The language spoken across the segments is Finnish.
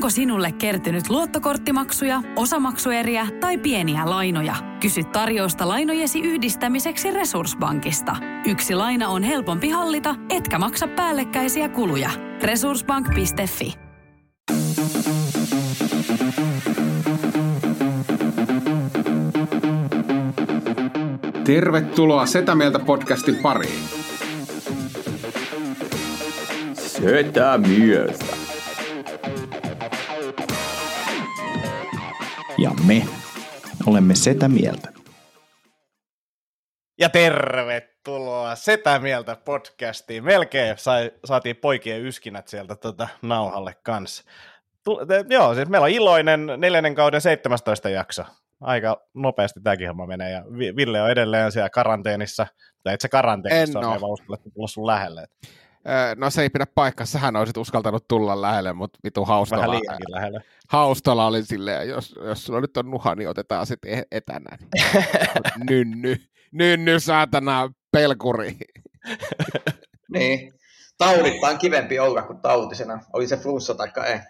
Onko sinulle kertynyt luottokorttimaksuja, osamaksueriä tai pieniä lainoja? Kysy tarjousta lainojesi yhdistämiseksi Resurssbankista. Yksi laina on helpompi hallita, etkä maksa päällekkäisiä kuluja. Resurssbank.fi Tervetuloa Setä Mieltä podcastin pariin. Setä mieltä. Ja me olemme Setä Mieltä. Ja tervetuloa Setä Mieltä podcastiin. Melkein sai, saatiin poikien yskinät sieltä tota, nauhalle kanssa. Tu- te, joo, siis meillä on iloinen neljännen kauden 17 jakso. Aika nopeasti tämäkin homma menee. Ja Vi- Ville on edelleen siellä karanteenissa. Tai et se karanteenissa En on, oo. ei vaan uskallettu tulla sun lähelle. No se ei pidä paikkaa, sähän olisit uskaltanut tulla lähelle, mutta vitu Vähän haustola, liiankin lähelle. haustola oli silleen, jos, jos sulla nyt on nuha, niin otetaan sitten etänä. nynny, nynny saatana pelkuri. Niin. Taudittaa on kivempi olla kuin tautisena. Oli se flunssa tai ei.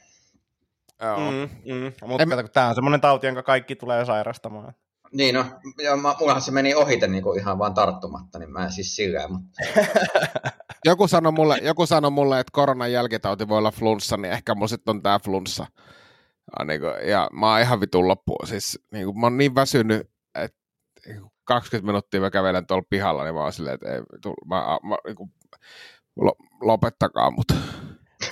Joo. Mm. Mm. Mutta En tämä on semmoinen tauti, jonka kaikki tulee sairastamaan. Niin no, ja mä, mullahan se meni ohite niin kuin ihan vaan tarttumatta, niin mä en siis silleen, mutta Joku, sanoi mulle, joku sanoi mulle, että koronan jälkitauti voi olla flunssa, niin ehkä mulla sitten on tää flunssa. Ja, niin kuin, ja mä oon ihan vitun loppu. Siis, niin kuin, mä oon niin väsynyt, että 20 minuuttia mä kävelen tuolla pihalla, niin mä oon silleen, että ei, vitu, mä, mä, niin kuin, lo, lopettakaa mut.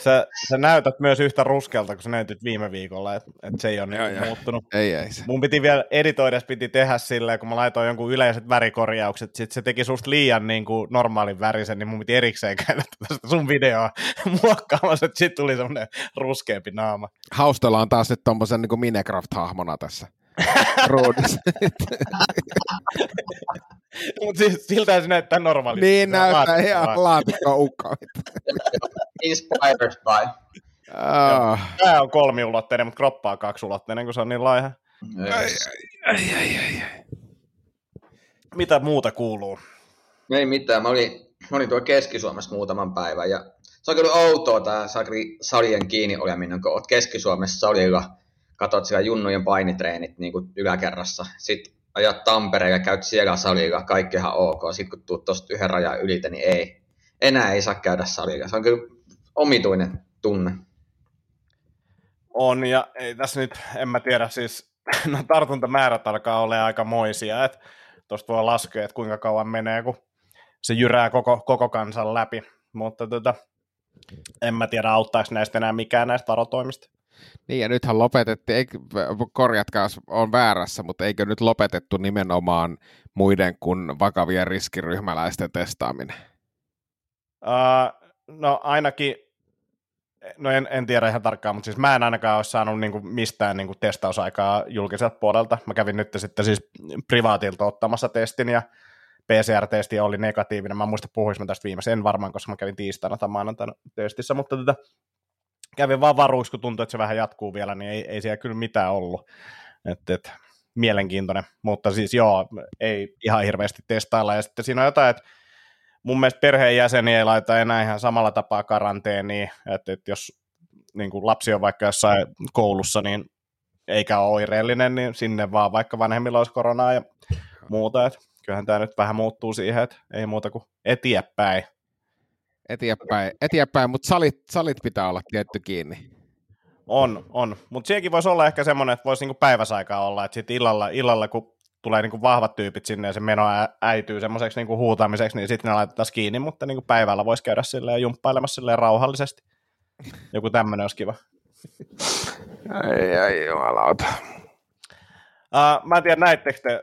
Sä, sä näytät myös yhtä ruskelta, kun sä näytit viime viikolla, että et se ei ole Joo, niin joo. muuttunut. Ei, ei se. Mun piti vielä editoidessa piti tehdä silleen, kun mä laitoin jonkun yleiset värikorjaukset, sit se teki susta liian niin kuin normaalin värisen, niin mun piti erikseen käydä tästä sun videoa muokkaamassa, että sit tuli semmonen ruskeampi naama. Haustolla on taas nyt tommosen niin Minecraft-hahmona tässä. Mutta siis siltä se näyttää normaalisti. niin näyttää ihan laatikko ukko. inspired by. Ah. Tää on kolmiulotteinen, mutta kroppa on kaksulotteinen, kun se on niin laiha. Mitä muuta kuuluu? Ei mitään, mä olin, mä olin tuolla Keski-Suomessa muutaman päivän ja se on kyllä outoa tää sakri salien kiinni oleminen, kun oot Keski-Suomessa salilla, katot siellä junnujen painitreenit niin kuin yläkerrassa, sit ajat Tampereen ja käyt siellä salilla, kaikki ihan ok, sit kun tuut tosta yhden rajan ylitä, niin ei, enää ei saa käydä salilla. Se on kyllä omituinen tunne. On, ja ei tässä nyt, en mä tiedä, siis no, tartuntamäärät alkaa olla aika moisia, että tuosta voi laskea, että kuinka kauan menee, kun se jyrää koko, koko kansan läpi, mutta tota, en mä tiedä, auttaako näistä enää mikään näistä varotoimista. Niin ja nythän lopetettiin, eikö, korjatkaa on väärässä, mutta eikö nyt lopetettu nimenomaan muiden kuin vakavien riskiryhmäläisten testaaminen? Uh, no ainakin, no en, en tiedä ihan tarkkaan, mutta siis mä en ainakaan ole saanut niinku mistään niinku testausaikaa julkiselta puolelta. Mä kävin nyt sitten siis privaatilta ottamassa testin ja PCR-testi oli negatiivinen. Mä muista puhuisin tästä viimeisen, en varmaan, koska mä kävin tiistaina tai maanantaina testissä, mutta tätä, kävin vaan varuiksi, kun tuntuu, että se vähän jatkuu vielä, niin ei, ei siellä kyllä mitään ollut. Et, et, mielenkiintoinen, mutta siis joo, ei ihan hirveästi testailla. Ja sitten siinä on jotain, että mun mielestä perheenjäseniä ei laita enää ihan samalla tapaa karanteeniin, että, että jos niin kuin lapsi on vaikka jossain koulussa, niin eikä ole oireellinen, niin sinne vaan vaikka vanhemmilla olisi koronaa ja muuta, että kyllähän tämä nyt vähän muuttuu siihen, että ei muuta kuin eteenpäin. Eteenpäin, eteenpäin mutta salit, salit pitää olla tietty kiinni. On, on. Mutta siinäkin voisi olla ehkä semmoinen, että voisi niinku päiväsaikaa olla, että sitten illalla, illalla, kun tulee niinku vahvat tyypit sinne ja se meno äityy semmoiseksi niinku huutaamiseksi, niin sitten ne laitetaan kiinni, mutta niinku päivällä voisi käydä silleen jumppailemassa silleen rauhallisesti. Joku tämmöinen olisi kiva. Ei, ei jumalauta. Uh, mä en tiedä, näittekö te,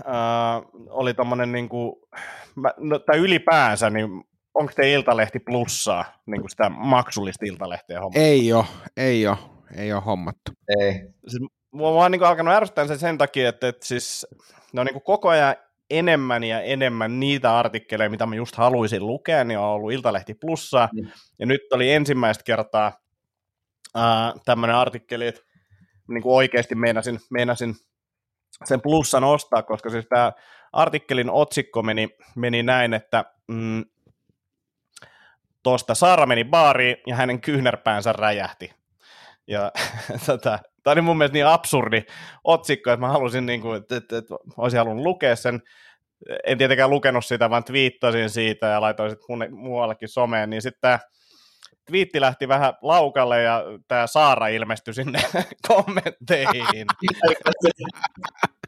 uh, oli tommonen niinku, mä, no, tai ylipäänsä, niin onko te Iltalehti plussaa, niinku sitä maksullista Iltalehteä hommaa? Ei oo, ei oo, ei oo hommattu. Ei. siis mua on niin alkanut ärsyttää se sen takia, että, että siis ne on niin koko ajan enemmän ja enemmän niitä artikkeleja, mitä mä just haluaisin lukea, niin on ollut Iltalehti Plussaa, Mm. ja nyt oli ensimmäistä kertaa ää, tämmöinen artikkeli, että niin kuin oikeasti meinasin, meinasin sen plussan ostaa, koska siis tämä artikkelin otsikko meni, meni näin, että mm, tuosta Saara meni baariin ja hänen kyynärpäänsä räjähti. Ja tota, tämä oli mun mielestä niin absurdi otsikko, että mä halusin, niin kuin, että, että, että olisin halunnut lukea sen. En tietenkään lukenut sitä, vaan twiittasin siitä ja laitoin sitten muuallekin someen, niin sitten tämä twiitti lähti vähän laukalle ja tämä Saara ilmestyi sinne kommentteihin.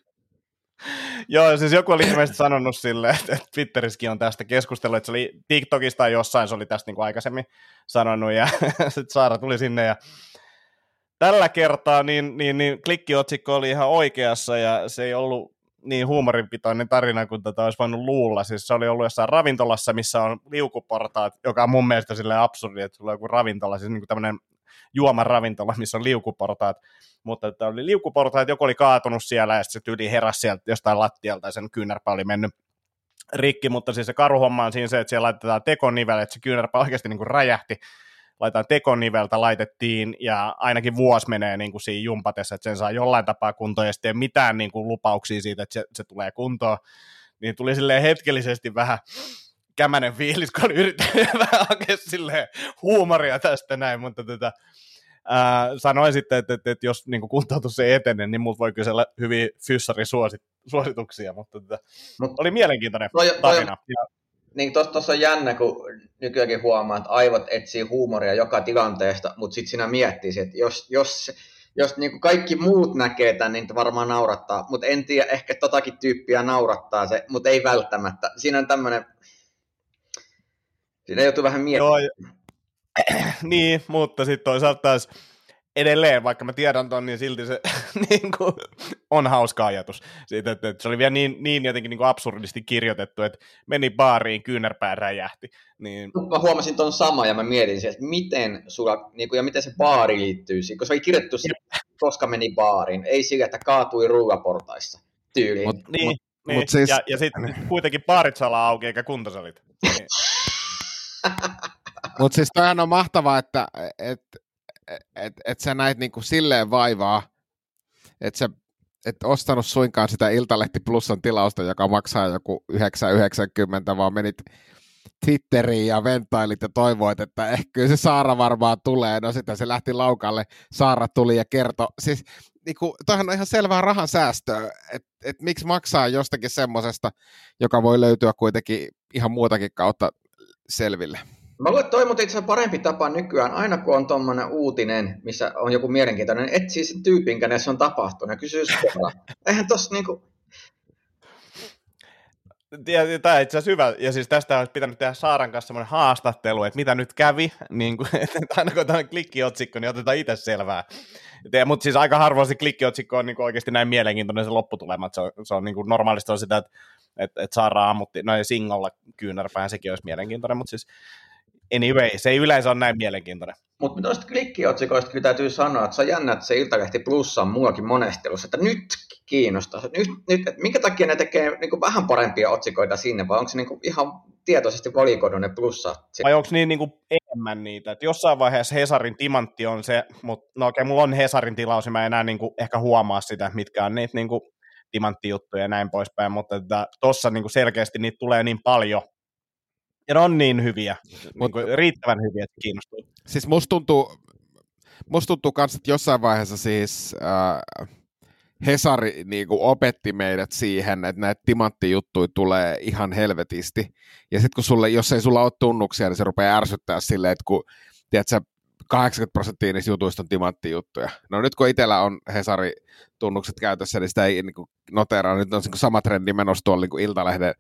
Joo, siis joku oli ilmeisesti sanonut sille, että Twitterissäkin on tästä keskustelua, että se oli TikTokista tai jossain, se oli tästä niin kuin aikaisemmin sanonut, ja sitten Saara tuli sinne, ja tällä kertaa niin, niin, niin klikkiotsikko oli ihan oikeassa, ja se ei ollut niin huumorinpitoinen tarina kuin tätä olisi voinut luulla. Siis se oli ollut jossain ravintolassa, missä on liukuportaat, joka on mun mielestä sille absurdi, että sulla on joku ravintola, siis niin tämmöinen juoman ravintola, missä on liukuportaat, mutta että oli liukuportaat, joku oli kaatunut siellä ja sitten se tyyli heräsi sieltä jostain lattialta ja sen kyynärpä oli mennyt rikki, mutta siis se karuhomma on siinä se, että siellä laitetaan tekonivel, että se kyynärpä oikeasti niin kuin räjähti, laitetaan tekoniveltä, laitettiin, ja ainakin vuosi menee niin kuin siinä jumpatessa, että sen saa jollain tapaa kuntoon, ja sitten ei mitään niin kuin lupauksia siitä, että se, se tulee kuntoon, niin tuli silleen hetkellisesti vähän kämänen fiilis, kun yrittänyt vähän hakea silleen huumoria tästä näin, mutta tätä, tota, ää, sanoin sitten, että, että, että jos niin kuntoutus ei etene, niin mulla voi kysellä hyviä fyssarisuosituksia, mutta tätä, tota, Mut, oli mielenkiintoinen toi, tarina. Toi, ja, niin tuossa on jännä, kun nykyäänkin huomaa, että aivot etsii huumoria joka tilanteesta, mutta sitten sinä miettii, että jos, jos, jos niin kaikki muut näkee tämän, niin varmaan naurattaa, mutta en tiedä, ehkä totakin tyyppiä naurattaa se, mutta ei välttämättä. Siinä on tämmöinen, siinä joutuu vähän miettimään. Joo, niin, mutta sitten toisaalta taas edelleen, vaikka mä tiedän ton, niin silti se niin kuin, on hauska ajatus. Siitä, että, että se oli vielä niin, niin jotenkin niin kuin absurdisti kirjoitettu, että meni baariin, kyynärpää räjähti. Niin... Mä huomasin ton sama ja mä mietin sen, että miten, sulla, niin kuin, ja miten se baari liittyy siihen, koska se oli kirjoitettu koska meni baariin, ei sillä, että kaatui ruugaportaissa tyyliin. Mut, niin, mut, niin. Mut siis... ja, ja sitten kuitenkin baarit salaa auki eikä kuntosalit. Niin. Mutta siis toihan on mahtavaa, että et, et, et sä näit niinku silleen vaivaa, että sä et ostanut suinkaan sitä Iltalehti Plusan tilausta, joka maksaa joku 9,90, vaan menit Twitteriin ja ventailit ja toivoit, että ehkä se Saara varmaan tulee. No sitten se lähti laukalle, Saara tuli ja kertoi. Siis niinku, toihan on ihan selvää rahan säästöä, että et miksi maksaa jostakin semmosesta, joka voi löytyä kuitenkin ihan muutakin kautta selville. Mä luulen, että toi on itse parempi tapa nykyään, aina kun on tuommoinen uutinen, missä on joku mielenkiintoinen, etsii sen tyypin, kenessä on tapahtunut ja kysyy suoraan. Eihän tossa niinku... Tämä on itse asiassa hyvä, ja siis tästä olisi pitänyt tehdä Saaran kanssa semmoinen haastattelu, että mitä nyt kävi, niin kuin, että aina kun on klikkiotsikko, niin otetaan itse selvää. Mutta siis aika harvoin se klikkiotsikko on niin kuin oikeasti näin mielenkiintoinen se lopputulema, että se on, se on niin kuin normaalisti on sitä, että että et Saara ammutti, no ei Singolla kyynärpään, sekin olisi mielenkiintoinen, mutta siis anyway, se ei yleensä ole näin mielenkiintoinen. Mutta tuosta klikkiotsikoista kyllä täytyy sanoa, että se on jännä, että se Iltalehti Plussa on muuakin monestelussa, että nyt kiinnostaa. Nyt, nyt, että minkä takia ne tekee niin vähän parempia otsikoita sinne, vai onko se niin ihan tietoisesti valikoidun ne plussa? Vai onko niin, niin kuin enemmän niitä? Että jossain vaiheessa Hesarin timantti on se, mutta no okei, mulla on Hesarin tilaus, ja mä enää niin kuin ehkä huomaa sitä, mitkä on niitä niin kuin timanttijuttuja ja näin poispäin, mutta tuossa niin selkeästi niitä tulee niin paljon, ja ne on niin hyviä, Mut, niin riittävän hyviä, että kiinnostuu. Siis musta tuntuu, musta tuntuu kans, että jossain vaiheessa siis äh, Hesari niin kuin opetti meidät siihen, että näitä timanttijuttuja tulee ihan helvetisti. Ja sitten kun sulle, jos ei sulla ole tunnuksia, niin se rupeaa ärsyttää silleen, että kun tiedätkö, 80 prosenttia niistä jutuista on timanttijuttuja. No nyt kun itsellä on Hesari-tunnukset käytössä, niin sitä ei niin kuin noteraa. Nyt on niin kuin sama trendi menossa tuolla niin Iltalehden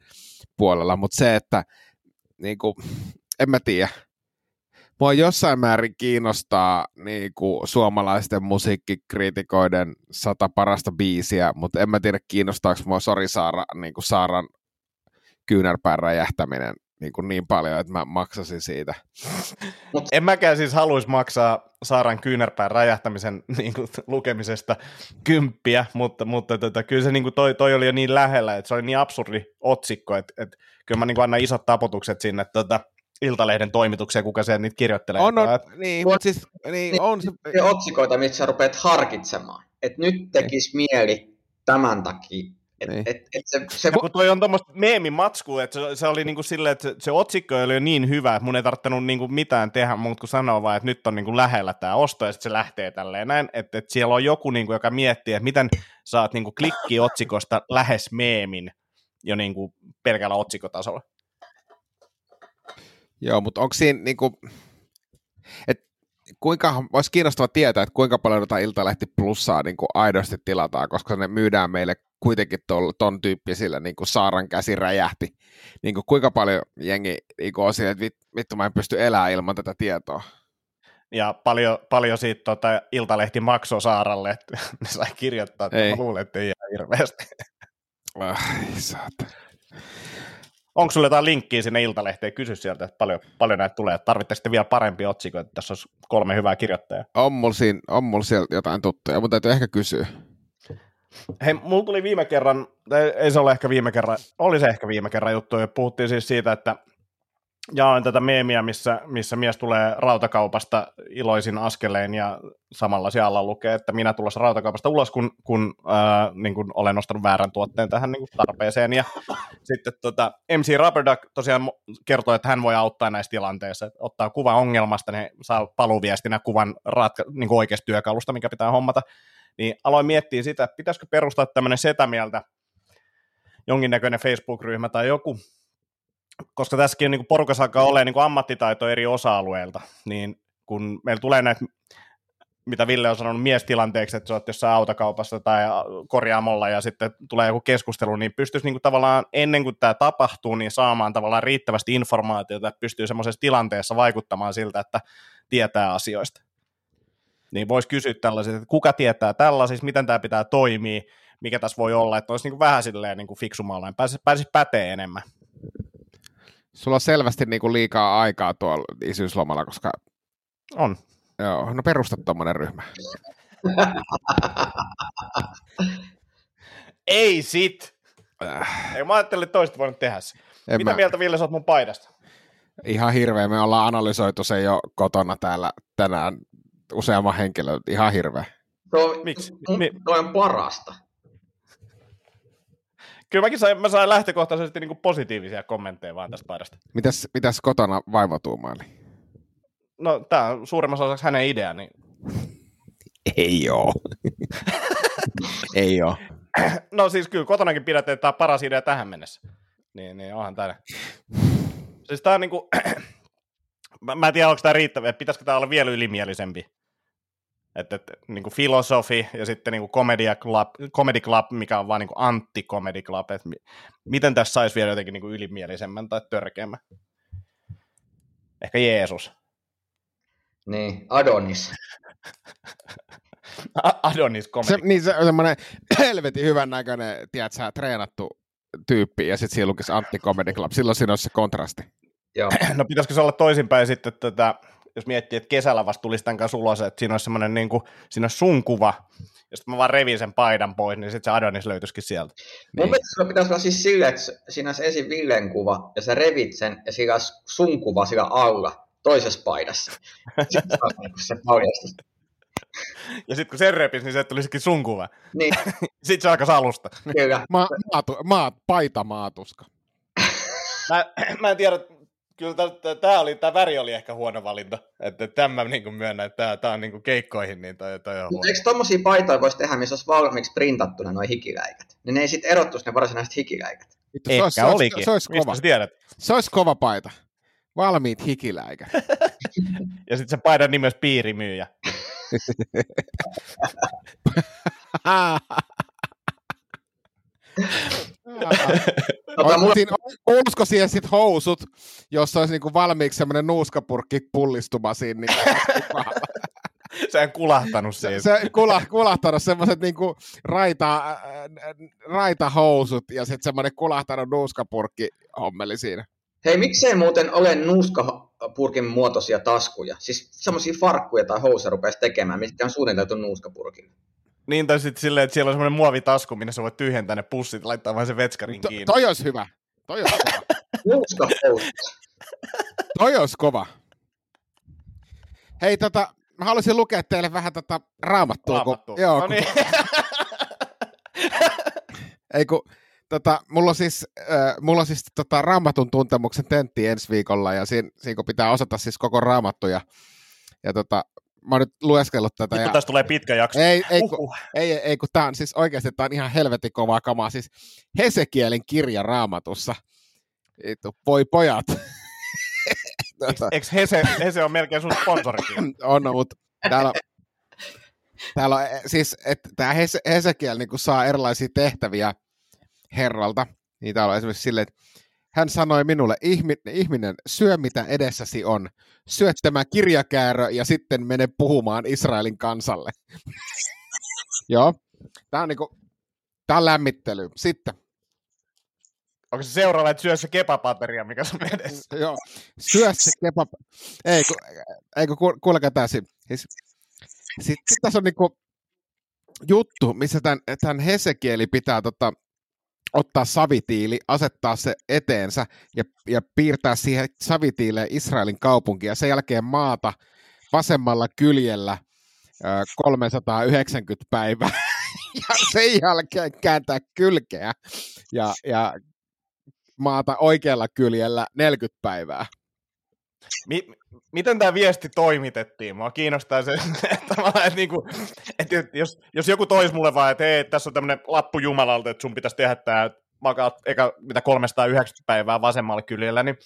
puolella, mutta se, että niin kuin, en mä tiedä. Mua jossain määrin kiinnostaa niin kuin, suomalaisten musiikkikriitikoiden sata parasta biisiä, mutta en mä tiedä kiinnostaako mua Sori Saara, niin kuin Saaran kyynärpään räjähtäminen niin, kuin niin paljon, että mä maksasin siitä. Mut en mäkään siis haluaisi maksaa Saaran kyynärpään räjähtämisen niin kuin, lukemisesta kymppiä, mutta, mutta tota, kyllä se niin kuin toi, toi oli jo niin lähellä, että se oli niin absurdi otsikko, että, että kyllä mä niin kuin annan isot tapotukset sinne tota, Iltalehden toimitukseen, kuka se niitä kirjoittelee. On, on, niin, mutta siis, niin, niin, on se... otsikoita, missä sä rupeat harkitsemaan, että nyt tekisi mieli tämän takia Et, Niin. et, et se, se, Ja kun toi on tuommoista meemimatskua, että se, se oli niinku silleen, että se, se otsikko oli jo niin hyvä, että mun ei tarvittanut niinku mitään tehdä muuta kuin sanoa vaan, että nyt on niinku lähellä tämä osto, ja sitten se lähtee tälleen näin, että, että siellä on joku, niinku, joka miettii, että miten saat niinku klikkiotsikosta lähes meemin jo niinku pelkällä otsikotasolla. Joo, mutta onko siinä niinku, et kuinka, olisi kiinnostava tietää, että kuinka paljon tota Iltalehti Plussaa niinku aidosti tilataan, koska ne myydään meille kuitenkin tol, ton tyyppisillä, niin kuin Saaran käsi räjähti. Niin kuin kuinka paljon jengi niin on siinä, että vit, vittu mä en pysty elämään ilman tätä tietoa. Ja paljon, paljon siitä tota, Iltalehti maksoi Saaralle, että ne sai kirjoittaa, että Ei. mä luulen, että ei ihan hirveästi. Ai. Onko sulle jotain linkkiä sinne Iltalehteen? Kysy sieltä, että paljon, paljon näitä tulee. Tarvitte sitten vielä parempia otsikoita. Tässä olisi kolme hyvää kirjoittajaa. On mulla, siinä, on mulla siellä jotain tuttuja, mutta täytyy ehkä kysyä. Hei, mulla tuli viime kerran, tai ei se ole ehkä viime kerran, oli se ehkä viime kerran juttu, ja puhuttiin siis siitä, että jaoin tätä meemiä, missä, missä mies tulee rautakaupasta iloisin askelein ja samalla siellä lukee, että minä tulossa rautakaupasta ulos, kun, kun, ää, niin kun olen ostanut väärän tuotteen tähän niin tarpeeseen. Ja sitten tota, MC Rubberduck tosiaan kertoo, että hän voi auttaa näissä tilanteissa, että ottaa kuva ongelmasta, niin saa paluviestinä kuvan ratka- niin oikeasta työkalusta, mikä pitää hommata. Niin aloin miettiä sitä, että pitäisikö perustaa tämmöinen setämieltä jonkinnäköinen Facebook-ryhmä tai joku, koska tässäkin niin porukassa alkaa olemaan niin ammattitaito eri osa-alueilta, niin kun meillä tulee näitä, mitä Ville on sanonut miestilanteeksi, että sä oot jossain autokaupassa tai korjaamolla ja sitten tulee joku keskustelu, niin pystyisi niin kuin tavallaan ennen kuin tämä tapahtuu, niin saamaan tavallaan riittävästi informaatiota, että pystyy semmoisessa tilanteessa vaikuttamaan siltä, että tietää asioista. Niin voisi kysyä tällaiset, että kuka tietää tällaisista, miten tämä pitää toimia, mikä tässä voi olla, että olisi niin kuin vähän silleen niin kuin fiksumalla, niin pääsisi, pääsisi pätee enemmän. Sulla on selvästi niin kuin liikaa aikaa tuolla isyyslomalla, koska On. joo, no perusta tuommoinen ryhmä. Ei sit! Äh, Ei, mä ajattelin, että toista voinut tehdä se. en Mitä mä, mieltä Ville sä oot mun paidasta? ihan hirveä, me ollaan analysoitu se jo kotona täällä tänään useamman henkilön, ihan hirveä. se on, Miksi? toi on parasta. Kyllä mäkin sain, mä sain lähtökohtaisesti niin positiivisia kommentteja vaan tästä paidasta. Mitäs, mitäs kotona vaimo tuumaili? No, tää on suurimmassa osaksi hänen idea, niin Ei oo. Ei oo. No siis kyllä kotonakin pidät, että tämä on paras idea tähän mennessä. Niin, niin onhan tämä. Siis tämä on niinku, mä, mä en tiedä onko tämä riittävä, että pitäisikö tämä olla vielä ylimielisempi. Että et, niinku filosofi ja sitten niinku Comedy Club, Comedy Club, mikä on vaan niinku anti-Comedy Club. Et mi, miten tässä saisi vielä jotenkin niinku ylimielisemmän tai törkeämmän? Ehkä Jeesus. Niin, Adonis. Adonis Comedy Se, niin se on semmoinen helvetin hyvän näköinen, tiedätkö, sä, treenattu tyyppi, ja sitten siinä lukisi Antti Comedy Club. Silloin siinä olisi se kontrasti. Joo. No pitäisikö se olla toisinpäin sitten, että tätä, jos miettii, että kesällä vasta tulisi tämän kanssa ulos, että siinä olisi semmoinen niin kuin, siinä olisi sun kuva, ja sitten mä vaan revin sen paidan pois, niin sitten se Adonis löytyisikin sieltä. Mun mielestä sulla pitäisi olla siis silleen, että siinä olisi ensin Villen kuva, ja sä revit sen, ja siinä olisi sun kuva sillä alla, toisessa paidassa. Sitten se niinku se paljastus. Ja sitten kun sen repisi, niin se tulisikin sun kuva. Niin, Sitten se alkaisi alusta. kyllä. Ma, maatu, maat, paita maatuska. Mä, mä en tiedä, kyllä tämä oli, tää väri oli ehkä huono valinta. Että tämän mä niin myönnän, että tämä, tämä on niin keikkoihin, niin toi, toi on huono. Mutta eikö tommosia paitoja voisi tehdä, missä olisi valmiiksi printattuna noin hikiläikät? Niin ne ei sitten erottuisi ne varsinaiset hikiläikät. Vittu, se, Ehkä olisi, se, olisi, olikin. se, olisi kova. tiedät? Se olisi kova paita. Valmiit hikiläikät. Ja sitten se paidan nimessä piirimyyjä. Tota, mulla, Siinä, olisiko siihen sit housut, jossa olisi niinku valmiiksi semmoinen nuuskapurkki pullistuma siinä. Niin Se on kulahtanut siitä. se kula, kulahtanut semmoiset niinku raita, äh, raitahousut ja sitten semmoinen kulahtanut nuuskapurkki hommeli siinä. hei, miksei muuten ole nuuskapurkin muotoisia taskuja? Siis semmoisia farkkuja tai housuja rupesi tekemään, mitkä on suunniteltu nuuskapurkille. Niin, tai sitten silleen, että siellä on semmoinen muovitasku, minne sä voit tyhjentää ne pussit ja laittaa vain sen vetskarin To, kiinni. toi olisi hyvä. Toi olisi kova. Nuuskahousut. Toi olisi kova. Hei, tota, mä haluaisin lukea teille vähän tota raamattua. kun- Raamattua. Joo, no kun, niin. Ei kun, tota, mulla on siis, äh, mulla on siis tota, raamatun tuntemuksen tentti ensi viikolla, ja siinä, siinä kun pitää osata siis koko raamattu, ja, ja tota, mä oon nyt lueskellut tätä. Nyt ja... kun tästä tulee pitkä jakso. Ei, ei, kun, Uhuh. ei, ei, ei kun tää on siis oikeasti tää on ihan helvetin kovaa kamaa. Siis Hesekielin kirja raamatussa. Vittu, voi pojat. tota, Eikö Hese, Hese on melkein sun sponsorikin? on, mutta täällä, täällä on, eh, siis, että tämä Hese, Hesekiel niin saa erilaisia tehtäviä herralta. Niin täällä on esimerkiksi silleen, että hän sanoi minulle, ihminen, syö mitä edessäsi on. Syö tämä kirjakäärö ja sitten mene puhumaan Israelin kansalle. Joo, tämä on, niinku, tää on lämmittely. Sitten, Onko se seuraava, että syö se kepapateria, mikä sun edessä? joo, syö se kebab. Ei, ku, ei ku, ku- kuulekaa tää siis. siis Sitten sit tässä on niinku juttu, missä tämän, tämän Hesekieli pitää tota, ottaa savitiili, asettaa se eteensä ja, ja piirtää siihen savitiileen Israelin kaupunki ja sen jälkeen maata vasemmalla kyljellä ö, 390 päivää ja sen jälkeen kääntää kylkeä ja, ja maata oikealla kyljellä 40 päivää. Mi- miten tämä viesti toimitettiin? Mua kiinnostaa se, että, että, niinku, että jos, jos joku tois mulle vaan, että hei, tässä on tämmöinen lappu Jumalalta, että sun pitäisi tehdä tämä, makaat eka, mitä 390 päivää vasemmalla kyljellä, niin,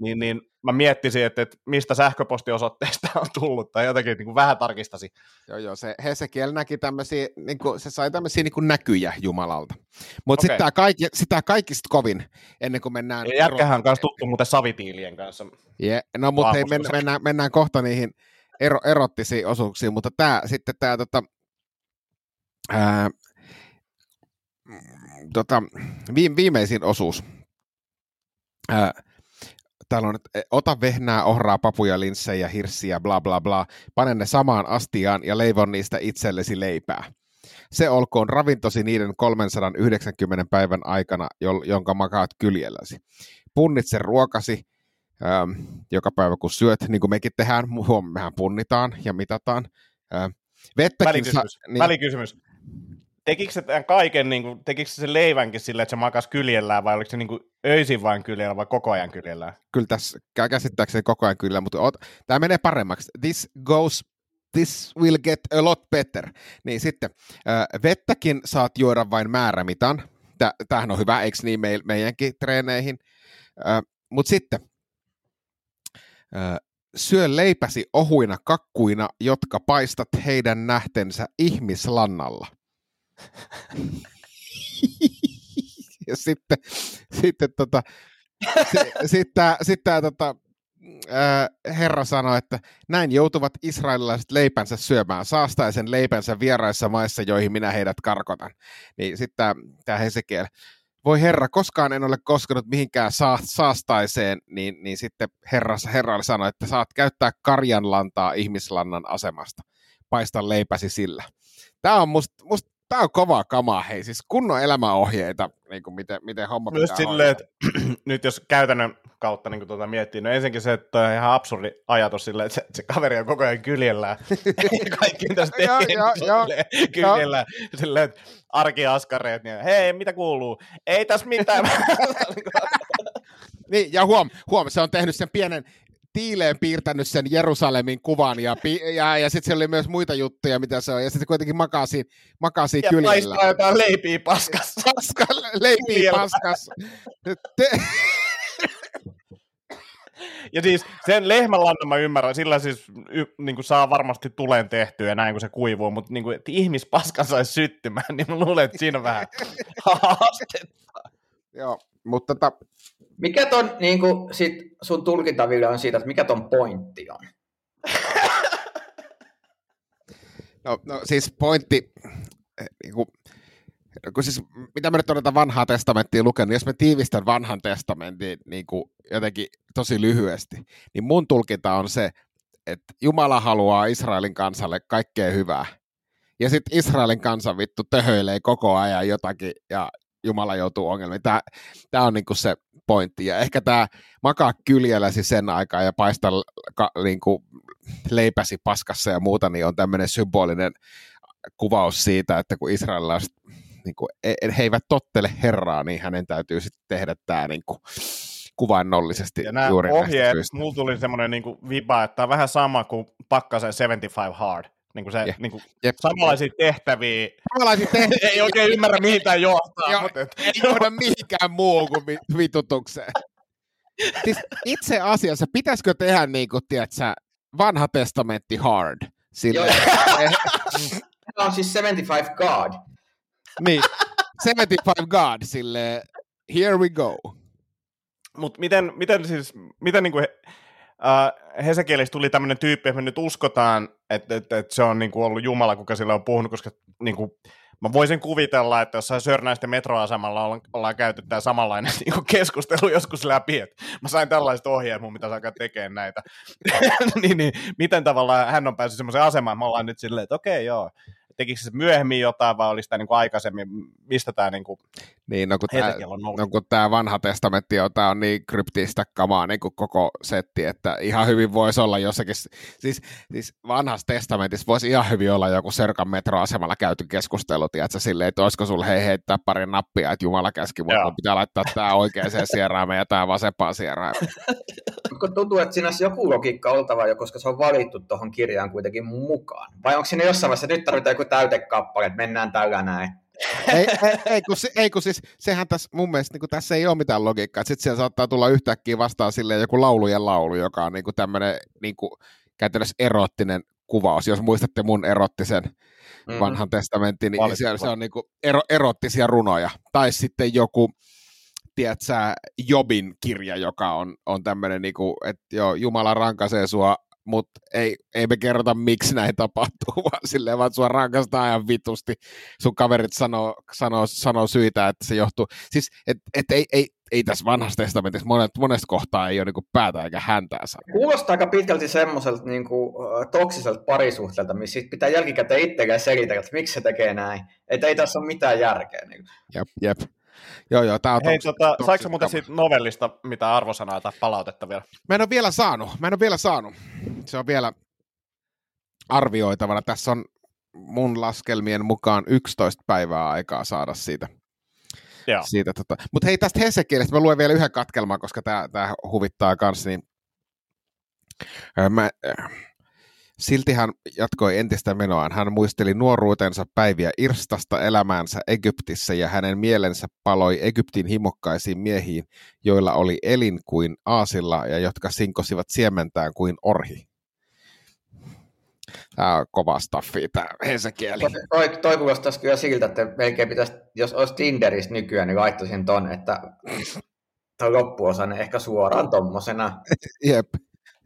niin, niin mä miettisin, että, että mistä sähköpostiosoitteesta on tullut, tai jotenkin niin kuin vähän tarkistasin. Joo, joo, se Hesekiel näki tämmöisiä, niin kuin, se sai tämmöisiä niin kuin näkyjä Jumalalta. Mutta Okei. sitten tämä kaikki, sitä kaikista kovin, ennen kuin mennään... Ja jätkähän on kanssa tuttu muuten savitiilien kanssa. Yeah. No, mutta hei, men, Vahvuus. mennään, mennään kohta niihin ero, erottisiin osuuksiin, mutta tämä sitten tämä tota, ää, mm, tota, viim, viimeisin osuus. Ää, täällä on, että ota vehnää, ohraa, papuja, linssejä, hirssiä, bla bla bla, pane ne samaan astiaan ja leivon niistä itsellesi leipää. Se olkoon ravintosi niiden 390 päivän aikana, jonka makaat kyljelläsi. Punnitse ruokasi, ähm, joka päivä kun syöt, niin kuin mekin tehdään, mehän punnitaan ja mitataan. Ähm, vettäkin Välikysymys. Sa- niin, Välikysymys. Tekikö se tämän kaiken, niin kuin, tekikö se sen leivänkin silleen, että se makas kyljellään, vai oliko se niin kuin öisin vain kyljellä, vai koko ajan kyljellään? kyllä tässä kä- käsittääkseni koko ajan kyllä, mutta ot, tämä menee paremmaksi. This goes, this will get a lot better. Niin sitten, äh, vettäkin saat juoda vain määrämitan. Tä- Tämähän on hyvä, eikö niin meidänkin treeneihin. Äh, mutta sitten, äh, syö leipäsi ohuina kakkuina, jotka paistat heidän nähtensä ihmislannalla. ja sitten, sitten tota, sitten tämä sit tota, ää, herra sanoi, että näin joutuvat israelilaiset leipänsä syömään saastaisen leipänsä vieraissa maissa, joihin minä heidät karkotan. Niin sitten tämä Hesekiel, voi herra, koskaan en ole koskenut mihinkään saa, saastaiseen, niin, niin sitten herra, herra sanoi, että saat käyttää karjanlantaa ihmislannan asemasta. Paista leipäsi sillä. Tämä on musta, musta Tämä on kovaa kamaa, hei, siis kunnon elämäohjeita, niin kuin miten, miten homma Myös pitää silleen, että nyt jos käytännön kautta niin tuota miettii, no ensinnäkin se, että on ihan absurdi ajatus silleen, että se, se kaveri on koko ajan kyljellään. Kaikki Joo, tekee, niin kyljellään. Silleen, että arkiaskareet, niin hei, mitä kuuluu? Ei tässä mitään. Niin, ja huom, huom, se on tehnyt sen pienen tiileen piirtänyt sen Jerusalemin kuvan, ja, pi- ja, ja sitten siellä oli myös muita juttuja, mitä se on, ja sitten kuitenkin makaa siinä, makaa siinä ja kyljellä. paistaa jotain leipiä paskassa. Paska, leipii Kyljellä. paskas. Te, Ja siis sen lehmänlannan mä ymmärrän, sillä siis y, niin kuin saa varmasti tuleen tehtyä ja näin kun se kuivuu, mutta niin kuin, että ihmispaska saisi syttymään, niin mä luulen, että siinä on vähän haastetta. joo, mutta tota, Mikä ton niin kuin, sit sun tulkintaville on siitä, että mikä ton pointti on? No, no siis pointti, eh, niin kuin, kun siis, mitä mä nyt olen tätä vanhaa testamenttia lukenut, jos mä tiivistän vanhan testamentin niin kuin jotenkin tosi lyhyesti, niin mun tulkinta on se, että Jumala haluaa Israelin kansalle kaikkea hyvää. Ja sitten Israelin kansa vittu töhöilee koko ajan jotakin ja Jumala joutuu ongelmiin. Tämä, tämä on niinku se pointti. Ja ehkä tämä makaa kyljelläsi sen aikaa ja paista ka, niinku, leipäsi paskassa ja muuta, niin on tämmöinen symbolinen kuvaus siitä, että kun israelilaiset niin kuin, he eivät tottele herraa, niin hänen täytyy sitten tehdä tämä niin kuin, kuvainnollisesti ja nämä juuri ohjeet, näistä mulla tuli semmoinen niin viba, että tämä on vähän sama kuin Pakkasen 75 Hard. Niin kuin se, Jep. niin kuin, Jep. samanlaisia tehtäviä. Samanlaisia tehtäviä Ei oikein ymmärrä, mihin tämä johtaa. Joo, mutta et, ei johda mihinkään muuhun kuin vi- vitutukseen. Siis itse asiassa, pitäisikö tehdä niin kuin, tiedätkö, vanha testamentti hard? Sille, Joo. Tämä on siis 75 God. niin, 75 God, sille here we go. Mutta miten, miten siis, miten niin kuin he, äh, Hesekielissä tuli tämmöinen tyyppi, että me nyt uskotaan, että, että, että se on niin kuin ollut Jumala, kuka sillä on puhunut, koska niin kuin, mä voisin kuvitella, että jossain Sörnäisten metroasemalla ollaan, ollaan käyty tämä samanlainen niin kuin keskustelu joskus läpi, että mä sain tällaiset ohjeet, mun pitäisi alkaa tekemään näitä. niin, niin, miten tavallaan hän on päässyt semmoiseen asemaan, me ollaan nyt silleen, että okei, joo, tekikö se myöhemmin jotain vai oli sitä niin kuin aikaisemmin, mistä tämä niin kuin Niin, no kun tämä no, kun tää vanha testamentti on, tää on niin kryptistä kamaa niin kuin koko setti, että ihan hyvin voisi olla jossakin, siis, siis vanhassa testamentissa voisi ihan hyvin olla joku Sörkan metroasemalla käyty keskustelu, tiedätkö, silleen, että olisiko sulla hei heittää pari nappia, että Jumala käski, mutta pitää laittaa tämä oikeaan sieraimeen ja tämä vasempaan sieraimeen. Kun tuntuu, että siinä olisi joku logiikka oltava jo, koska se on valittu tuohon kirjaan kuitenkin mukaan. Vai onko siinä jossain vaiheessa, että nyt tarvitaan joku täytekappale, että mennään tällä näin. ei, ei, ei, kun, se- ei, kun siis sehän tässä mun mielestä niin tässä ei ole mitään logiikkaa. Sitten siellä saattaa tulla yhtäkkiä vastaan silleen joku laulujen laulu, joka on niin tämmöinen niin käytännössä erottinen kuvaus. Jos muistatte mun erottisen Mm. vanhan testamentin, niin siellä se on niin ero, erottisia runoja. Tai sitten joku, tiedätkö Jobin kirja, joka on, on tämmöinen, niin että joo, Jumala rankaisee sua, mutta ei, ei me kerrota, miksi näin tapahtuu, vaan silleen, vaan sua rankastaa ihan vitusti. Sun kaverit sanoo, sanoo, sanoo syitä, että se johtuu. Siis, että et ei, ei, ei tässä vanhassa testamentissa monet, monesta kohtaa ei ole niin päätä eikä häntää saa. Kuulostaa aika pitkälti semmoiselta niin kuin, toksiselta parisuhteelta, missä sit pitää jälkikäteen itselleen selitellä, että miksi se tekee näin. Että ei tässä ole mitään järkeä. Niin. Jep, jep. Joo, joo, tää on Hei, tota, saiko muuten siitä novellista mitä arvosanaa tai palautetta vielä? Mä en ole vielä saanut. Mä en ole vielä saanut. Se on vielä arvioitavana. Tässä on mun laskelmien mukaan 11 päivää aikaa saada siitä. Joo. siitä tota. Mutta hei, tästä Hesekielestä mä luen vielä yhden katkelman, koska tämä huvittaa kans. Niin, Ö, mä, silti hän jatkoi entistä menoaan. Hän muisteli nuoruutensa päiviä Irstasta elämäänsä Egyptissä ja hänen mielensä paloi Egyptin himokkaisiin miehiin, joilla oli elin kuin aasilla ja jotka sinkosivat siementään kuin orhi. Tämä on kova staffi, tämä Hesekieli. Toi, toi kuulostaisi kyllä siltä, että melkein pitäisi, jos olisi Tinderissä nykyään, niin laittaisin ton, että toi loppuosa ehkä suoraan tommosena. Jep,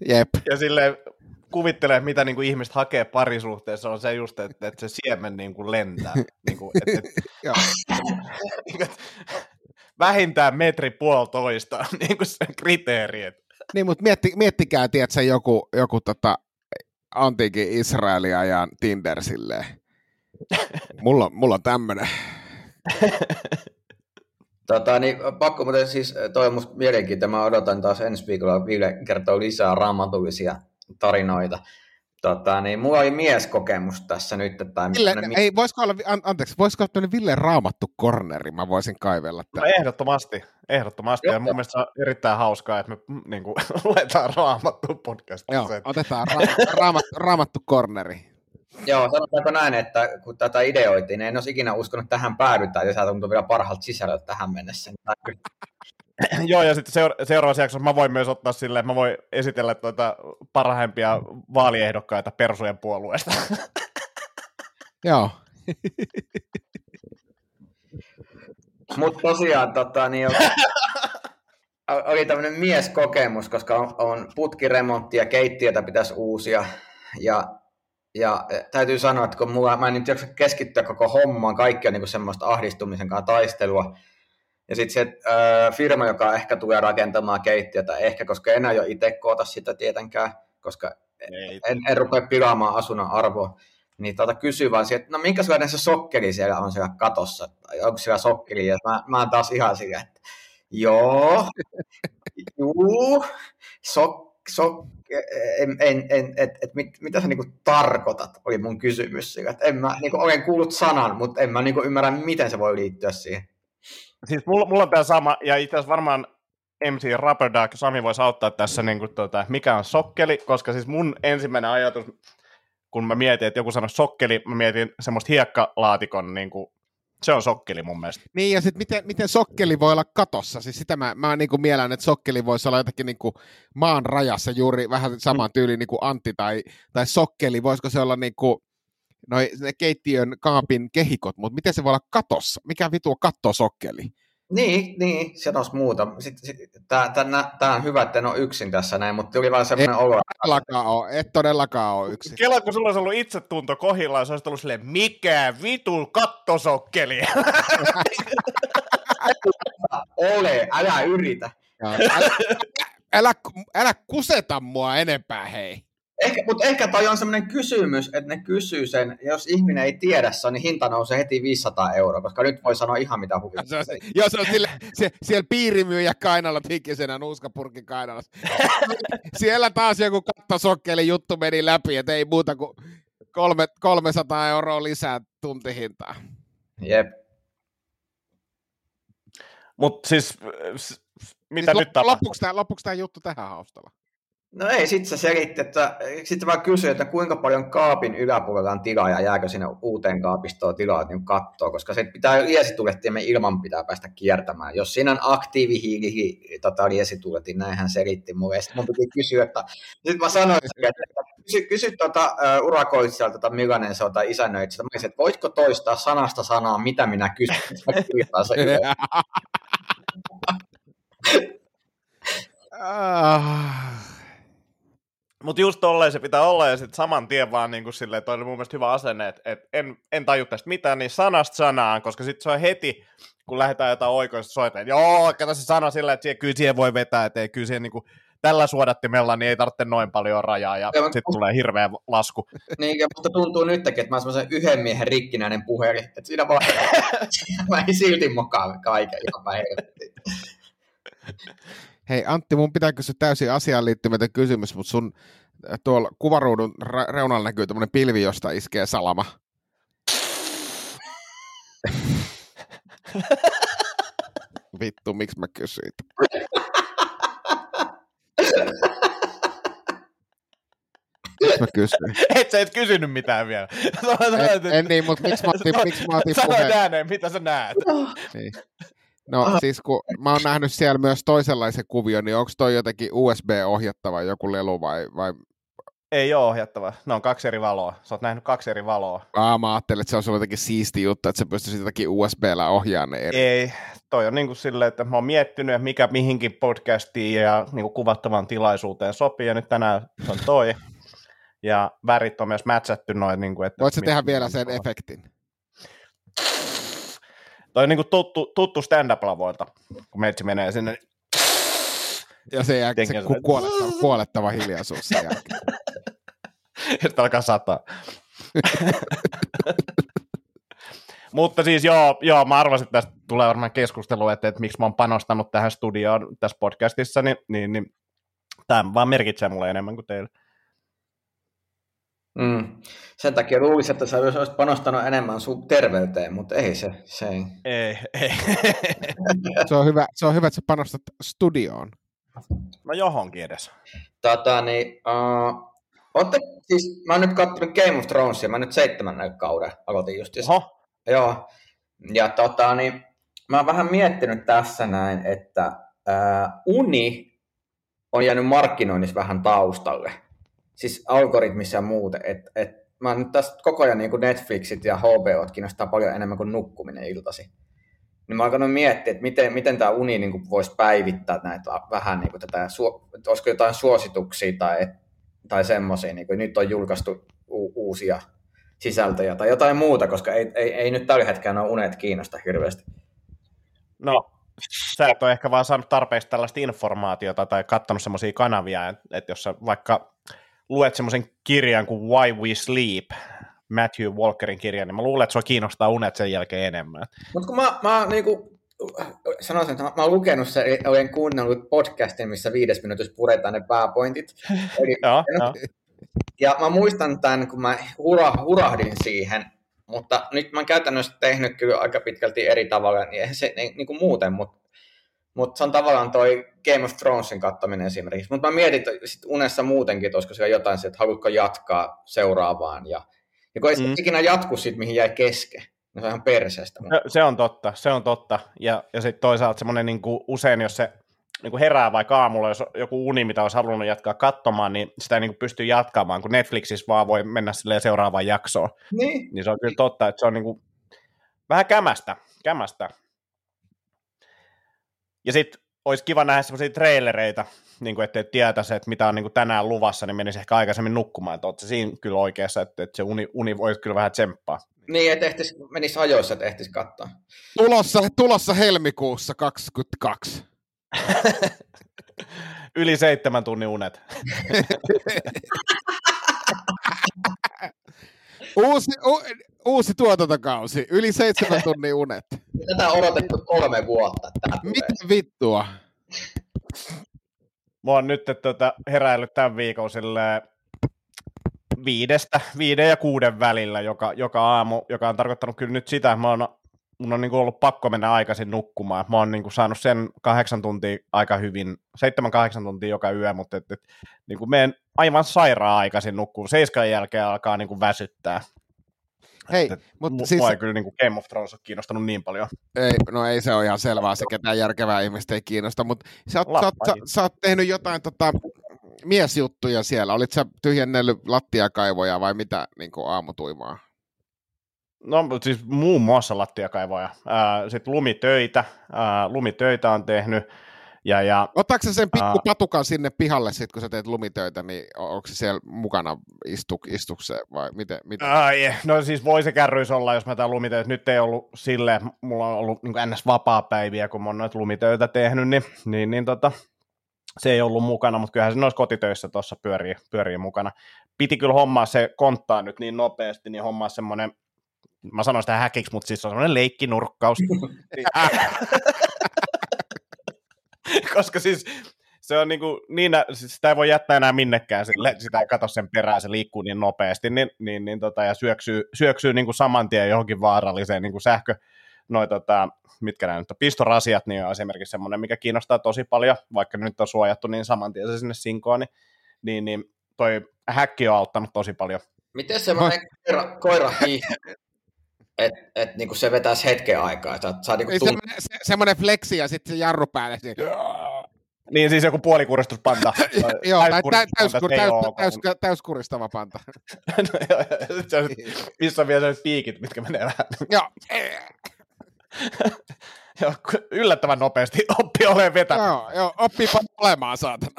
jep. Ja sille kuvittelee, mitä niin kuin ihmiset hakee parisuhteessa, on se just, että, että se siemen niin kuin lentää. niin kuin, että, että, vähintään metri puolitoista niin kuin se kriteeri. Niin, mutta mietti, miettikää, tiedätkö, joku, joku tota, antiikin Israelia ja Tinder silleen. Mulla, on- mulla on tämmönen. Tota, niin, pakko muuten siis, toi on musta mielenkiintoista. Mä odotan taas ensi viikolla Ville kertoo lisää raamatullisia tarinoita. Tota, niin, mulla oli mieskokemus tässä nyt. Tai Ville, tämmönen ei, voisiko olla, an, anteeksi, voisiko olla tämmöinen Ville raamattu korneri, mä voisin kaivella no, tämän. ehdottomasti, ehdottomasti. Ja Joo. mun mielestä se on erittäin hauskaa, että me mm, niin kuin, luetaan raamattu podcastissa. Joo, otetaan ra- raamattu, raamattu korneri. Joo, sanotaanko näin, että kun tätä ideoitiin, niin en olisi ikinä uskonut, että tähän päädytään, ja sä tuntuu vielä parhaalta sisällöltä tähän mennessä. Joo, ja sitten seura- seuraavassa jaksossa mä voin myös ottaa silleen, että mä voin esitellä tuota parhaimpia vaaliehdokkaita Persujen puolueesta. Joo. Mutta tosiaan tota, niin oli, oli tämmöinen mieskokemus, koska on, on putkiremontti ja keittiötä pitäisi uusia. Ja, ja eh, täytyy sanoa, että kun mulla, mä en nyt jaksa keskittyä koko hommaan, kaikki on niin semmoista ahdistumisen kanssa taistelua. Ja sitten se ö, firma, joka ehkä tulee rakentamaan keittiötä, ehkä koska en aio itse koota sitä tietenkään, koska Ei. en, en rupea pilaamaan asunnon arvoa, niin tuota kysyy vaan siihen, että no minkälainen se sokkeli siellä on siellä katossa, tai onko siellä sokkeli, ja mä, mä oon taas ihan sillä, että joo, juu, sok, sok, en, en, en, et, et mit, mitä sä niinku tarkoitat, oli mun kysymys. Et en mä, niinku, olen kuullut sanan, mutta en mä niinku ymmärrä, miten se voi liittyä siihen. Siis mulla, mulla on tämä sama, ja itse asiassa varmaan MC Rubber Duck, Sami voisi auttaa tässä, niin kuin, tota, mikä on sokkeli, koska siis mun ensimmäinen ajatus, kun mä mietin, että joku sanoi sokkeli, mä mietin semmoista hiekkalaatikon, niin kuin, se on sokkeli mun mielestä. Niin, ja sitten miten, miten sokkeli voi olla katossa? Siis sitä mä, mä niin mielen, että sokkeli voisi olla jotakin niin kuin maan rajassa juuri vähän saman tyyliin niin kuin Antti tai, tai sokkeli. Voisiko se olla niin kuin, noi, ne keittiön kaapin kehikot, mutta miten se voi olla katossa? Mikä vitu kattosokkeli? Niin, niin, se olisi muuta. Tämä on hyvä, että en ole yksin tässä näin, mutta tuli vaan semmoinen olo. Todellakaan ole, et todellakaan ole yksin. Kela, kun sulla olisi ollut itsetunto kohillaan, se olisi ollut silleen, mikä vitu kattosokkeli. Ole, älä yritä. Älä, älä, älä kuseta mua enempää, hei. Ehkä, mutta ehkä toi on sellainen kysymys, että ne kysyy sen, ja jos ihminen ei tiedä se, niin hinta nousee heti 500 euroa, koska nyt voi sanoa ihan mitä huvittaa. Se joo, se on sille, se, siellä piirimyyjä kainalla tikkisenä nuuskapurkin kainalla. siellä taas joku kattosokkeli juttu meni läpi, että ei muuta kuin kolme, 300 euroa lisää tuntihintaa. Jep. Mutta siis, mitä siis nyt tapahtuu? Loppuuko tämä juttu tähän haustalla? No ei, sitten se selitti, että sitten vaan kysyi, että kuinka paljon kaapin yläpuolella on tilaa ja jääkö sinne uuteen kaapistoon tilaa niin katsoa, koska se pitää liesitulettimen ilman pitää päästä kiertämään. Jos siinä on aktiivihiili tota, liesituletin, näinhän selitti mulle. Sitten mun piti kysyä, että sitten mä sanoin, että kysy, kysy tuota, uh, urakoitsijalta, tota, millainen se on tai isännöitsijä, että voitko toistaa sanasta sanaa, mitä minä kysyn, Ah. Mutta just tolleen se pitää olla, ja sitten saman tien vaan niin kuin silleen, toi oli mun mielestä hyvä asenne, että et en, en taju tästä mitään, niin sanasta sanaan, koska sitten se on heti, kun lähdetään jotain oikoista soitaan, joo, kato se sana silleen, että siihen, kyllä siihen voi vetää, että ei kyllä siihen niin kuin, tällä suodattimella niin ei tarvitse noin paljon rajaa, ja sitten tulee hirveä lasku. Niin, ja musta tuntuu nytkin, että mä oon semmoisen yhden miehen rikkinäinen puheli, että siinä vaan, mä en silti mokaa kaiken ihan päin Hei Antti, mun pitää kysyä täysin asiaan liittymätön kysymys, mutta sun äh, tuolla kuvaruudun reunalla näkyy tämmöinen pilvi, josta iskee salama. Vittu, miksi mä kysyin? Miksi mä kysyin? Et sä et kysynyt mitään vielä. en, en niin, mutta miksi mä otin, miksi mä otin puheen? ääneen, mitä sä näet. Niin. No Aha. siis kun mä oon nähnyt siellä myös toisenlaisen kuvion, niin onko toi jotenkin USB-ohjattava joku lelu vai, vai ei ole ohjattava. Ne on kaksi eri valoa. Sä oot nähnyt kaksi eri valoa. Aa, mä ajattelin, että se on jotenkin siisti juttu, että sä pystyisit jotakin USB-llä ohjaamaan ne eri. Ei, toi on niin kuin silleen, että mä oon miettinyt, mikä mihinkin podcastiin ja niin kuin kuvattavaan tilaisuuteen sopii, ja nyt tänään se on toi. Ja värit on myös mätsätty noin. Niin kuin, että Voitko tehdä vielä sen efektin? Toi on niin kuin tuttu, tuttu stand-up-lavoilta, kun meitsi menee sinne. Niin ja sen jälkeen se ku, kuolettava, kuolettava hiljaisuus sen jälkeen. Sitten alkaa sataa. Mutta siis joo, joo, mä arvasin, että tästä tulee varmaan keskustelu, että, että miksi mä oon panostanut tähän studioon tässä podcastissa, niin, niin, niin tämä vaan merkitsee mulle enemmän kuin teille. Mm. Sen takia luulisin, että sä olisit panostanut enemmän sun terveyteen, mutta ei se. se ei. Ei, ei. se, on hyvä, se on hyvä, että sä panostat studioon. No johonkin edes. Tota, niin, uh, ootte, siis, mä oon nyt katsonut Game of Thronesia, mä nyt seitsemännen kauden aloitin just. Oho. Joo. Ja tota, niin, mä oon vähän miettinyt tässä näin, että uh, uni on jäänyt markkinoinnissa vähän taustalle siis algoritmissa ja muuten, että et, mä nyt tässä koko ajan niin Netflixit ja HBO kiinnostaa paljon enemmän kuin nukkuminen iltasi. Niin mä oon alkanut miettiä, että miten, miten tämä uni niin kuin voisi päivittää näitä vähän niin kuin tätä, että olisiko jotain suosituksia tai, tai semmoisia, niin kuin nyt on julkaistu u- uusia sisältöjä tai jotain muuta, koska ei, ei, ei nyt tällä hetkellä ole unet kiinnosta hirveästi. No, sä et ole ehkä vaan saanut tarpeeksi tällaista informaatiota tai katsonut semmoisia kanavia, että jos sä vaikka luet semmoisen kirjan kuin Why We Sleep, Matthew Walkerin kirjan, niin mä luulen, että sua kiinnostaa unet sen jälkeen enemmän. Mutta kun mä, mä niinku, sanoisin, että mä oon lukenut se, olen kuunnellut podcastin, missä viides minuutissa puretaan ne pääpointit. Eli, Joo, joo. ja mä muistan tämän, kun mä hura, hurahdin siihen, mutta nyt mä oon käytännössä tehnyt kyllä aika pitkälti eri tavalla, niin eihän se niin, niin kuin muuten, mutta mutta se on tavallaan toi Game of Thronesin kattaminen esimerkiksi. Mutta mä mietin sit unessa muutenkin, että olisiko siellä jotain, että haluatko jatkaa seuraavaan. Ja, ja kun ei mm. ikinä jatku siitä, mihin jäi kesken. No se on ihan perseestä. Se, se on totta, se on totta. Ja, ja sitten toisaalta semmoinen niin usein, jos se niin kuin herää vaikka aamulla, jos joku uni, mitä olisi halunnut jatkaa katsomaan, niin sitä ei niin kuin pysty jatkamaan, kun Netflixissä vaan voi mennä seuraavaan jaksoon. Niin. niin se on kyllä totta, että se on niin kuin vähän kämästä. kämästä. Ja sitten olisi kiva nähdä semmoisia trailereita, niin kuin, ettei tietäisi, että mitä on niin kuin tänään luvassa, niin menisi ehkä aikaisemmin nukkumaan. Että se siinä kyllä oikeassa, että, että se uni, uni voisi kyllä vähän tsemppaa. Niin, että ehtis, menisi ajoissa, että ehtisi katsoa. Tulossa, tulossa helmikuussa 22. Yli seitsemän tunnin unet. uusi, u, uusi tuotantokausi, yli seitsemän tunnin unet. Tätä on odotettu kolme vuotta. Mitä vittua? Mä oon nyt tota, heräillyt tämän viikon silleen, viidestä, viiden ja kuuden välillä joka, joka aamu, joka on tarkoittanut kyllä nyt sitä, että mä oon, mun on niin ollut pakko mennä aikaisin nukkumaan. Mä oon niin saanut sen kahdeksan tuntia aika hyvin, seitsemän kahdeksan tuntia joka yö, mutta et, et, niin kuin menen aivan sairaan aikaisin nukkuu. Seiskan jälkeen alkaa niin kuin väsyttää. Hei, mutta mua siis... ei kyllä niin kuin Game of Thrones ole kiinnostanut niin paljon. Ei, no ei se ole ihan selvää, se ketään järkevää ihmistä ei kiinnosta, mutta sä oot, sä, oot, sä, sä oot tehnyt jotain tota, miesjuttuja siellä. Olit sä tyhjennellyt lattiakaivoja vai mitä niin kuin aamutuimaa? No siis muun muassa lattiakaivoja. Sitten lumitöitä. Ää, lumitöitä on tehnyt. Ja, ja, Otatko sen pikku patukan sinne pihalle, sit, kun sä teet lumitöitä, niin onko se siellä mukana istu, istukse vai miten? miten? Ai, no siis voi se kärryys olla, jos mä tämän lumitöitä. Nyt ei ollut silleen, mulla on ollut niin ns. vapaa-päiviä, kun mä oon noita lumitöitä tehnyt, niin, niin, niin tota, se ei ollut mukana, mutta kyllähän se noissa kotitöissä tuossa pyörii, pyörii mukana. Piti kyllä hommaa se konttaa nyt niin nopeasti, niin hommaa semmoinen, mä sanoin sitä häkiksi, mutta siis se on semmoinen leikkinurkkaus. Koska siis se on niinku, niin, siis sitä ei voi jättää enää minnekään, sille, sitä ei katso sen perään, se liikkuu niin nopeasti, niin, niin, niin tota, ja syöksyy, syöksyy niinku saman tien johonkin vaaralliseen niinku sähkö, noi, tota, mitkä nämä nyt on, pistorasiat, niin on esimerkiksi semmoinen, mikä kiinnostaa tosi paljon, vaikka nyt on suojattu, niin saman tien se sinne sinkoon, niin, niin, niin toi häkki on auttanut tosi paljon. Miten semmoinen koira, koira että et, niinku se vetäisi hetken aikaa. Että saa, niinku tunt- semmoinen, se, semmoinen flexi ja sitten se jarru päälle. Niin, niin siis joku puolikuristuspanta. Joo, tai täyskur, täys, täys, täys, täyskuristava panta. missä on vielä sellaiset piikit, mitkä menee vähän. Joo. joo, yllättävän nopeasti oppi olemaan vetämään. Joo, joo oppii olemaan saatana.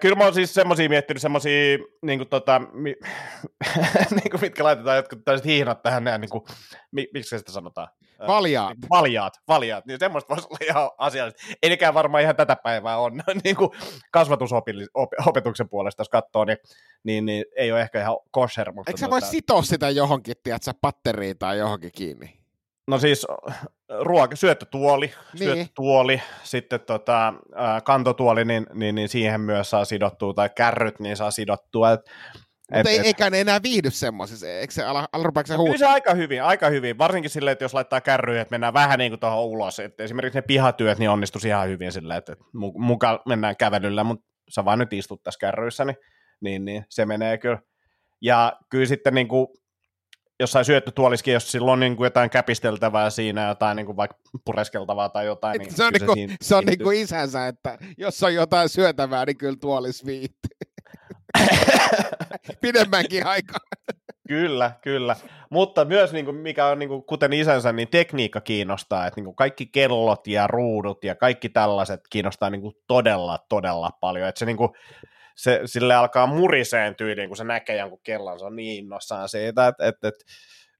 Kyllä mä oon siis semmosia miettinyt, semmosia, niin kuin tota, mi, niin kuin mitkä laitetaan jotkut tällaiset hihnat tähän, näin, niin kuin, mi, miksi sitä sanotaan? Valjaat. Niin, valjaat, valjaat, niin semmoista voisi olla ihan asiallista. Ei nekään varmaan ihan tätä päivää on, niin kuin kasvatusopetuksen puolesta, jos katsoo, niin, niin, niin ei ole ehkä ihan kosher. Mutta Eikö sä voi tota... sitoa sitä johonkin, tiedätkö, patteriin tai johonkin kiinni? No siis ruoka, syöttötuoli, niin. syöttötuoli, sitten tota, kantotuoli, niin, niin, niin, siihen myös saa sidottua, tai kärryt, niin saa sidottua. Et, mutta ei, eikä ne enää viihdy semmoisessa, eikö se ala, ala se Kyllä se aika hyvin, aika hyvin, varsinkin silleen, että jos laittaa kärryjä, että mennään vähän niin kuin tuohon ulos, että esimerkiksi ne pihatyöt niin onnistuisi ihan hyvin silleen, että mukaan mennään kävelyllä, mutta sä vaan nyt istut tässä kärryissä, niin, niin, niin se menee kyllä. Ja kyllä sitten niin kuin jossain syöttötuoliskin, jos sillä on niin kuin jotain käpisteltävää siinä, jotain niin kuin vaikka pureskeltavaa tai jotain. Niin se on, niin kuin, se, se on niin kuin isänsä, että jos on jotain syötävää, niin kyllä tuolis viitti. Pidemmänkin aikaa. Kyllä, kyllä. Mutta myös, niin kuin, mikä on niin kuin, kuten isänsä, niin tekniikka kiinnostaa. Että niin kuin, kaikki kellot ja ruudut ja kaikki tällaiset kiinnostaa niin kuin, todella, todella paljon. Että se niin kuin, se, sille alkaa muriseen tyyliin, kun se näkee jonkun kellon, se on niin innossaan siitä, että, että, että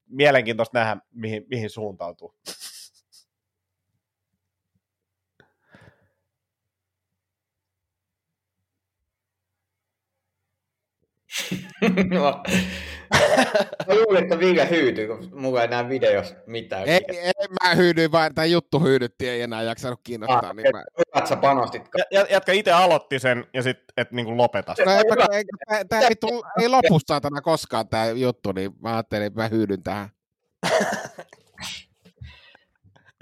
mielenkiintoista nähdä, mihin, mihin suuntautuu. no, luulin, että Ville hyytyy, kun mulla ei näe videossa mitään. Ei, ei mä hyydyin vaan, tämä juttu hyydytti, ei enää jaksanut kiinnostaa. Ah, niin mä... Sä panostit. Ja- Jätkä itse aloitti sen ja sitten et niinku lopeta sen. No, ei, ei, tää, tää ei, tull, ei lopu saatana koskaan tämä juttu, niin mä ajattelin, että mä hyydyn tähän.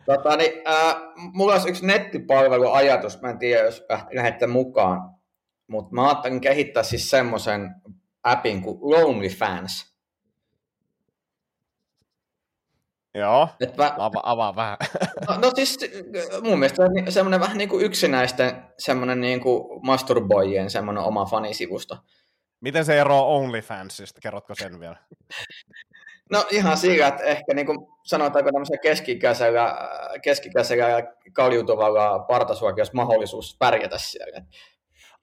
Tota, niin, äh, mulla olisi yksi nettipalveluajatus, mä en tiedä, jos lähdette mukaan, mutta mä ajattelin kehittää siis semmoisen appin kuin Lonely Fans. Joo, Et mä, avaa, avaa vähän. no, no siis mun mielestä on semmoinen vähän niin kuin yksinäisten semmoinen niin kuin masturboijien semmoinen oma fanisivusto. Miten se eroaa OnlyFansista? Kerrotko sen vielä? No ihan sillä, että ehkä niin kuin sanotaanko tämmöisellä keski-ikäisellä ja kaljutuvalla partasuokin olisi mahdollisuus pärjätä siellä.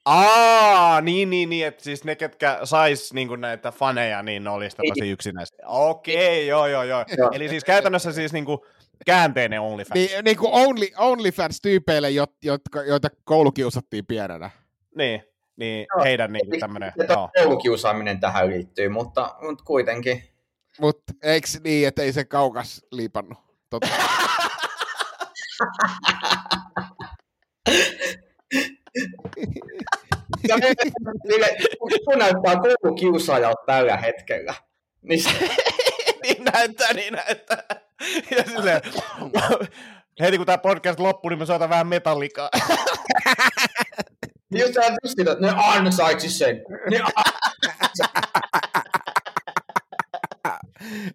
Aa, niin, niin, niin, että siis ne, ketkä sais niinku näitä faneja, niin ne olisi tosi yksinäisiä. Okei, joo, joo, joo. Joo. Eli siis käytännössä siis niinku käänteinen OnlyFans. Niin, niin kuin only, OnlyFans-tyypeille, jot, jotka, joita koulukiusattiin pienenä. Niin, niin Joo. heidän tämmönen, Että joo. koulukiusaaminen tähän liittyy, mutta, mutta kuitenkin. Mutta eikö niin, että ei se kaukas liipannut? Tota. Ja Ville, kun näyttää koulukiusaajalta tällä hetkellä, niin se, niin näyttää, niin näyttää. Ja silleen, heti kun tämä podcast loppuu, niin me soitan vähän metallikaa. niin just sä just sitä, että ne ansaitsi sen. Ne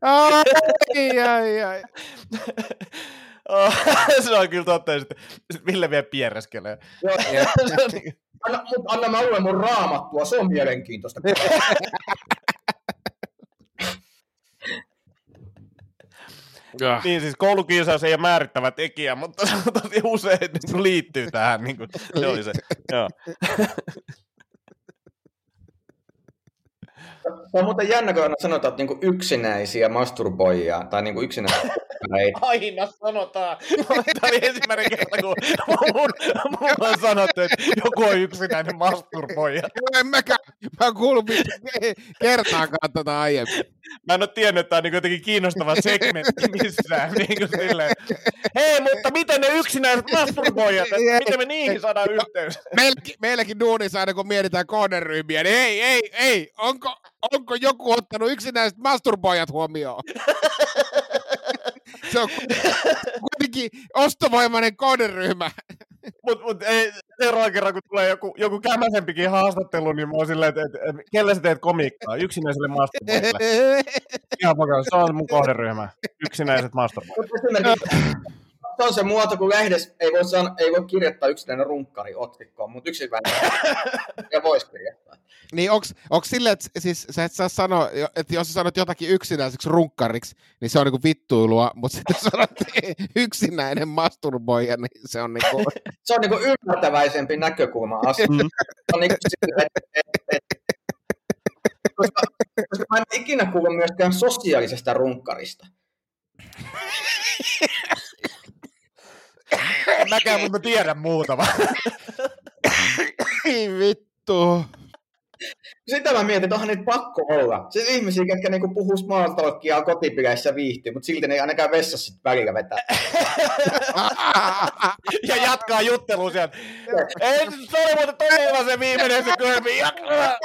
ai, ai, ai. Oh, se on kyllä totta. ja Sitten, sitten Ville vielä piereskelee. Joo, niin- anna, mut anna mä luen mun raamattua, se on mielenkiintoista. Niin siis koulukiusaus ei ole määrittävä tekijä, mutta se on tosi usein niin liittyy tähän. Niin kuin, se oli se. Joo. Se on muuten jännä, kun aina sanotaan, että niinku yksinäisiä masturboijia tai niinku yksinäisiä ei. Aina sanotaan. Tämä oli ensimmäinen kerta, kun mun, mulla on sanottu, että joku on yksinäinen masturboija. En mäkään, mä oon kuullut kertaakaan tätä aiemmin. Mä en ole tiennyt, että tämä on niin jotenkin kiinnostava segmentti missään. Niin kuin silleen, hei, mutta miten ne yksinäiset masturboijat, miten me niihin saadaan yhteys? Meilläkin, meilläkin duunissa aina kun mietitään kohderyhmiä, niin ei, ei, ei, onko, onko joku ottanut yksinäiset masturboijat huomioon? Se on kuitenkin ostovoimainen kohderyhmä. Mutta mut, ei, seuraavan kerran, kun tulee joku, joku kämäsempikin haastattelu, niin mä oon silleen, että, että, että kelle sä teet komiikkaa? Yksinäiselle masturboijille. Ihan vakavasti, se on mun kohderyhmä. Yksinäiset masturboijat. Se on se muoto, kun lehdessä ei voi, san, ei voi kirjoittaa yksinäinen runkkari otsikkoon, mutta yksinäinen ja voisi kirjoittaa. Niin onks, onks silleen, että siis sä et saa sanoa, että jos sä sanot jotakin yksinäiseksi runkkariksi, niin se on niinku vittuilua, mutta sitten jos sanot yksinäinen masturboija, niin se on niinku... Se on niinku ymmärtäväisempi näkökulma asia. Mm. Se on niinku sille, et, et, et, koska, koska mä en ikinä kuullut myöskään sosiaalisesta runkkarista. En mäkään, mutta mä tiedän muutama. Ei vittu. Sitä mä mietin, että onhan niitä pakko olla. Se ihmisiä, jotka niinku puhuu small talkia kotipileissä viihtyy, mutta silti ne ei ainakaan vessassa sit välillä vetää. Ja jatkaa juttelua sieltä. Ei, se oli muuten todella se viimeinen se. Jatkaa.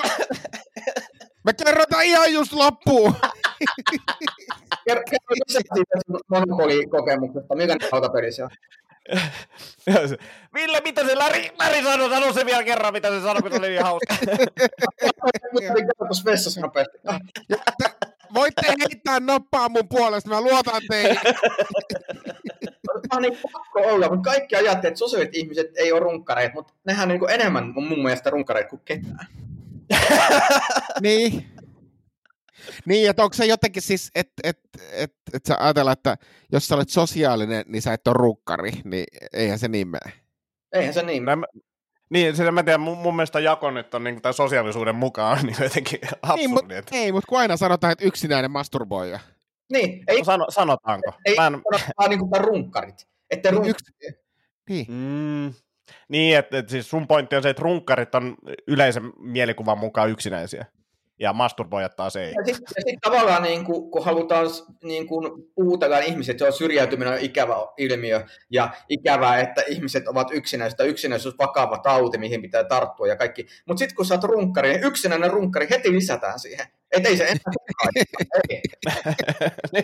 Mä kerron tän ihan just loppuun. Kerro lisää siitä sun Monopoly-kokemuksesta, mikä ne lautapeli se on. Ville, mitä se Läri, Läri sanoi? Sano se vielä kerran, mitä se sanoi, kun se oli niin hauska. Mutta kerro tuossa vessassa nopeasti. Voitte heittää noppaa mun puolesta, mä luotan teihin. Onhan niin pakko olla, mutta kaikki ajattelee, että sosiaaliset ihmiset ei ole runkkareita, mutta nehän on niin enemmän on mun mielestä runkkareita kuin ketään. niin. Niin, että onko se jotenkin siis, että et, et, et sä ajatella, että jos sä olet sosiaalinen, niin sä et ole rukkari, niin eihän se niin mene. Eihän se niin. Mä- niin, sitä mä tiedän, mun, mun mielestä jako nyt on niin tämän sosiaalisuuden mukaan niin jotenkin Niin, absurdi. mutta että- ei, mutta kun aina sanotaan, että yksinäinen masturboija. Niin, ei, No Sano, sanotaanko? ei Mä en, sanotaan niin kuin runkkarit. Että Niin, runk... yks... niin. mm, niin, että, että siis sun pointti on se, että runkkarit on yleisen mielikuvan mukaan yksinäisiä. Ja masturboijat taas ei. Ja sitten sit tavallaan, niin kuin, kun halutaan niin kuin, puhutella ihmiset, se on syrjäytyminen on ikävä ilmiö, ja ikävää, että ihmiset ovat yksinäistä, yksinäisyys on vakava tauti, mihin pitää tarttua ja kaikki. Mutta sitten kun sä oot runkkari, niin yksinäinen runkkari heti lisätään siihen. Et ei se enää ei.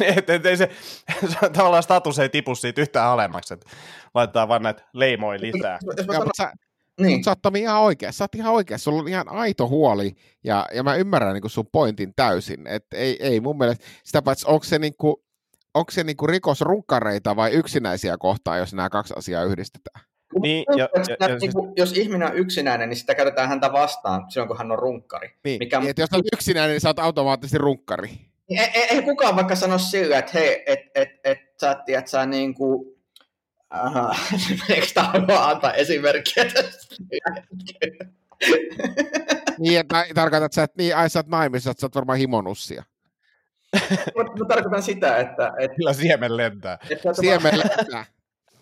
niin, et, et, ei se, se, tavallaan status ei tipu siitä yhtään alemmaksi, että laitetaan vaan näitä leimoja lisää. Jos mä Ja, sanon, mutta sä, niin. sä oot Tomi ihan oikein, sä oot ihan oikein, sulla on ihan aito huoli, ja, ja mä ymmärrän niin sun pointin täysin, että ei, ei mun mielestä, sitä paitsi onko se, niin kuin, onko se niin kuin vai yksinäisiä kohtaan, jos nämä kaksi asiaa yhdistetään? Niin, ja- sitä, ja- ja niin kuin, jos ihminen on yksinäinen, niin sitä käytetään häntä vastaan silloin, kun hän on runkkari. Niin, Mikä- niin että jos olet yksinäinen, niin sä oot automaattisesti runkkari. Ei, ei, ei kukaan vaikka sano sillä, että hei, et, et, et, sä tiedät, sä niin kuin, eikö tämä antaa esimerkkiä tästä? Niin, että tarkoitat sä, että niin, ai sä oot naimisissa, että sä oot varmaan himonussia. Mutta mä tarkoitan sitä, että et, Kyllä siemen lentää. et, sä, Siemellä.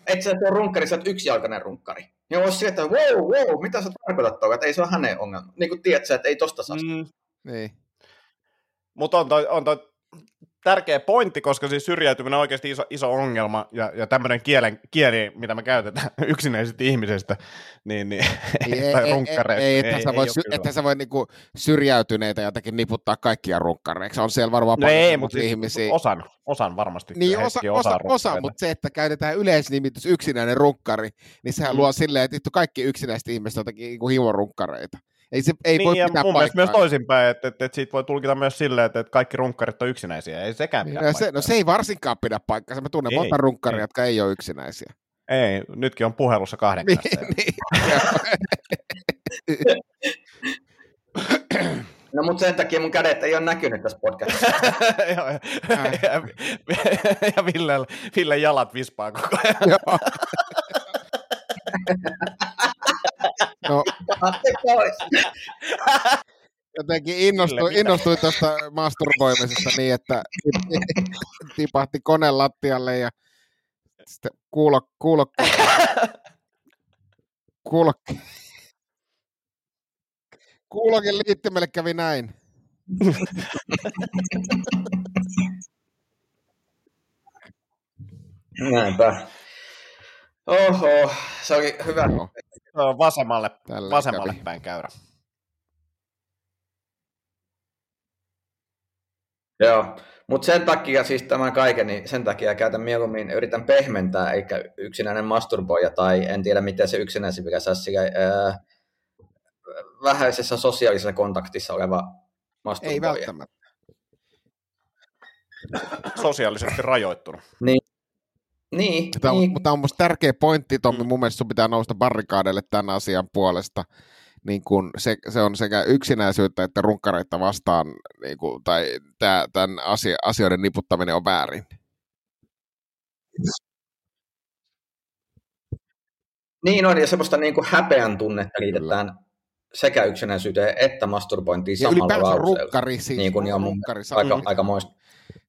et sä ole runkkari, sä oot yksijalkainen runkkari. Ja olisi sillä, että wow, wow, mitä sä tarkoitat tuolla, että ei se ole hänen ongelma. Niin kuin tiedät sä, että ei tosta saa. Mm, niin. Mutta on toi, on toi tärkeä pointti, koska siis syrjäytyminen on oikeasti iso, iso ongelma, ja, ja tämmöinen kielen, kieli, mitä me käytetään yksinäisistä ihmisistä, niin, niin Niin, ei, tai ei, runkkareista, ei, niin että sä voi, sy- että sä voi niinku syrjäytyneitä jotenkin niputtaa kaikkia runkkareiksi. On siellä varmaan No ei, mutta siis ihmisiä. osan, osan varmasti. Niin osa, osa, osa, mutta se, että käytetään yleisnimitys yksinäinen runkkari, niin sehän Mm. luo silleen, että kaikki yksinäiset ihmiset on jotenkin niinku himorunkkareita. Ei, se, ei niin, voi pitää mun mielestä paikkaa. myös toisinpäin, että, että, että siitä voi tulkita myös silleen, että, että kaikki runkkarit on yksinäisiä, ei sekään Niin, pidä no, se, no se ei varsinkaan pidä paikkaa. Mä tunnen Ei, monta runkkaria, ei. jotka ei ole yksinäisiä. Ei, nytkin on puhelussa kahden Niin, niin. No mutta sen takia mun kädet ei ole näkynyt tässä podcastissa. ja, ja, ja Ville, Ville jalat vispaa koko ajan. No, pois. jotenkin innostuin, mitä? innostuin tuosta masturboimisesta niin, että tipahti kone lattialle ja sitten kuulo, kuulo, kuulo, kuulokin liittimelle kävi näin. Näinpä. Oho, se oli hyvä. Joo, on Vasemmalle, tällä vasemmalle kävi. päin käyrä. Joo, mutta sen takia siis tämän kaiken, niin sen takia käytän mieluummin, yritän pehmentää, eikä yksinäinen masturboija, tai en tiedä miten se yksinäisi pitäisi sillä, ää, vähäisessä sosiaalisessa kontaktissa oleva masturboija. Ei välttämättä. Sosiaalisesti rajoittunut. Niin, Tämä on, niin. mutta tämä on musta tärkeä pointti, Tommi. Mun mielestä sun pitää nousta barrikaadeille tämän asian puolesta. Niin kun se, se, on sekä yksinäisyyttä että runkkareita vastaan, niin kun, tai tää, tämän asia, asioiden niputtaminen on väärin. niin on, ja semmoista niin kuin häpeän tunnetta liitetään sekä yksinäisyyteen että masturbointiin Ja samalla ylipäänsä lauseella. runkkari, siis Niin kuin, ja mun runkkari, Aika, aika moista.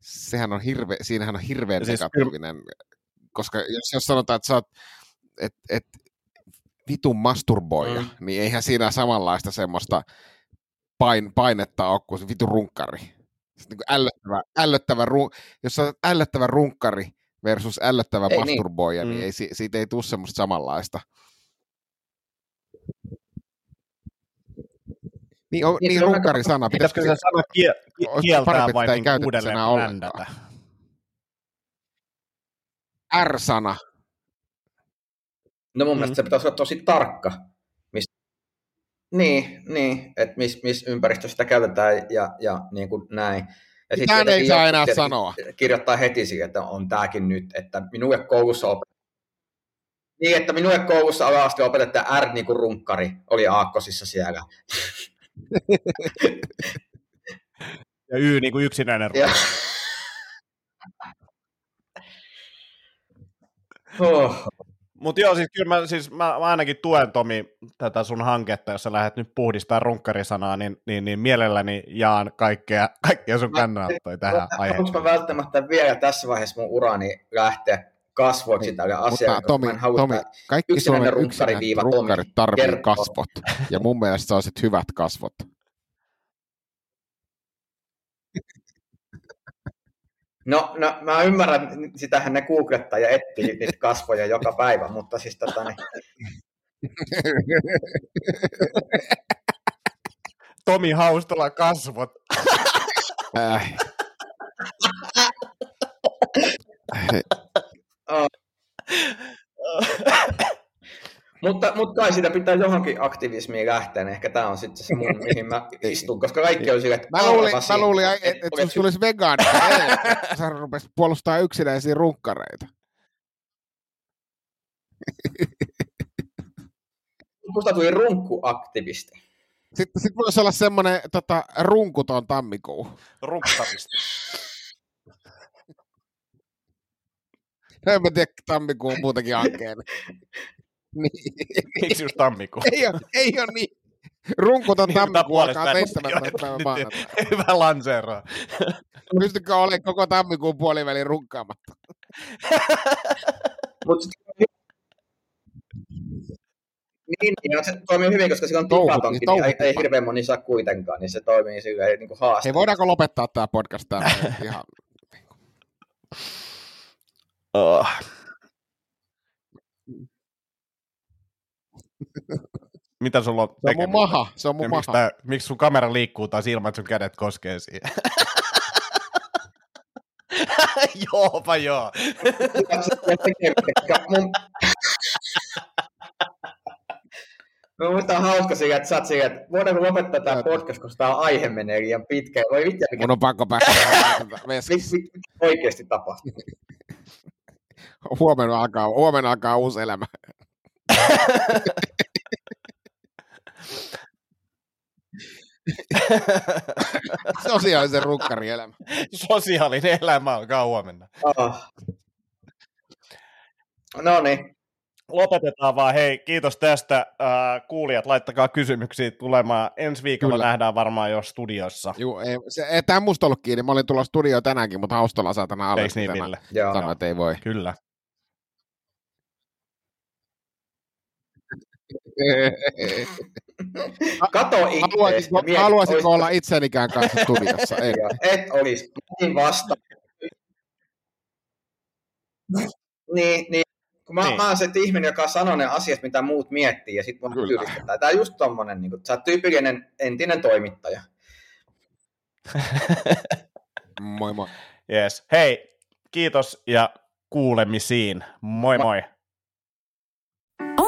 sehän on hirve, siinähän on hirveän siis negatiivinen, koska jos, jos sanotaan, että sä oot, et, et, vitun masturboija, Mm. niin eihän siinä samanlaista semmoista pain, painetta ole kuin se vitun runkkari. Niin kuin ällöttävä, ällöttävä, ru, jos sä oot ällöttävä runkkari versus ällöttävä Ei niin. masturboija, niin, Mm. niin ei, si- siitä ei tule semmoista samanlaista. Niin, on, Niin, niin aika- sana. Pitäisikö se sana kieltää vai niin käytetä uudelleen brändätä? R-sana. No mun Mm. mielestä se pitäisi olla tosi tarkka. Mis... Niin, niin että missä mis ympäristössä sitä käytetään ja, ja niin kuin näin. Ja sit Mitään ei saa enää sanoa. Kirjoittaa heti siihen, että on tääkin nyt, että minulle koulussa op... Niin, että minulle koulussa ala-aste opetetaan R niin kuin runkkari, oli aakkosissa siellä. Ja Y niin kuin yksinäinen Ja... Oh. Mutta joo, siis kyllä mä, siis mä, mä ainakin tuen Tomi tätä sun hanketta, jos sä lähdet nyt puhdistaa runkkarisanaa, niin, niin, niin mielelläni jaan kaikkea, kaikkea sun kannanottoja tähän aiheeseen. mä välttämättä vielä tässä vaiheessa mun urani lähteä kasvoiksi tälle asialle, Mutta Tomi, mä Tomi kaikki yksinäinen Suomen runkkari yksinäiset viiva runkarit Tomi tarvii kasvot. Ja mun mielestä sä olisit hyvät kasvot. No, no, mä ymmärrän, sitähän ne googlettaa ja etsii niitä kasvoja joka päivä, mutta siis tota, niin, Tomi Haustola kasvot. Äh. Mutta, mutta kai sitä pitää johonkin aktivismiin lähteä, niin ehkä tämä on sitten se mun, mihin mä istun, koska kaikki on sille, että Mä luulin, mä luulin että et, et olet susta tulisi vegaani. Sä rupesit puolustaa yksinäisiä runkkareita. Musta tuli runkkuaktivisti. Sitten sit voisi olla semmoinen tota, runkuton tammikuu. Rukkaristi. No en mä tiedä tammikuun muutenkin hankeen. Niin. Miksi just tammikuu? Ei ole, ei ole niin. Runkuton tammikuu puolesta alkaa väliin. 17. päivä Nyt maanantai. Hyvä lanseeraa. Pystykö olemaan koko tammikuun puolivälin runkkaamatta? Mut niin, niin, se toimii hyvin, koska sillä on tipatonkin, niin niin ei, ei hirveän moni saa kuitenkaan, niin se toimii silleen niin kuin Hei, voidaanko lopettaa tämä podcast täällä? Ihan. Oh. Mitä sulla on Se on mun maha, se on mun Ja maha. miksi, tää, miksi sun kamera liikkuu taas ilman, että sun kädet koskee siihen? Joopa joo. Se- se koska mun... Mä muistan on hauska sillä, että sä oot sillä, että voidaanko lopettaa tämä podcast, koska tämä aihe menee liian pitkään. Voi vittu, mikä Mun on pakko päästä veskassa. mit- mit- oikeasti tapahtuu. Huomenna alkaa, huomenna alkaa uusi elämä. Sosiaalisen rukkarin elämä. Sosiaalinen elämä alkaa huomenna. Ah. No niin. Lopetetaan vaan. Hei, kiitos tästä. Äh, kuulijat, laittakaa kysymyksiä tulemaan. Ensi viikolla Kyllä. nähdään varmaan jo studiossa. Juu, ei, se, ei tämä musta ollut kiinni. Mä olin tulossa studioon tänäänkin, mutta haustolla saatana alle. Eiks niin, Ville? Joo. Sanoin, että ei voi. Kyllä. Kato itseesi. Haluaisinko, ja mieti, haluaisinko olisiko- olla itsenikään kanssa studiossa? Ei. Et olisi. Niin vasta. niin, niin. Kun mä, Niin. mä oon se ihminen, joka sanoo ne asiat, mitä muut miettii, ja sitten mun Kyllä. tyylistetään. Tää on just tommonen, niin kun, sä oot tyypillinen entinen toimittaja. Moi moi. Yes. Hei, kiitos ja kuulemisiin. Moi moi.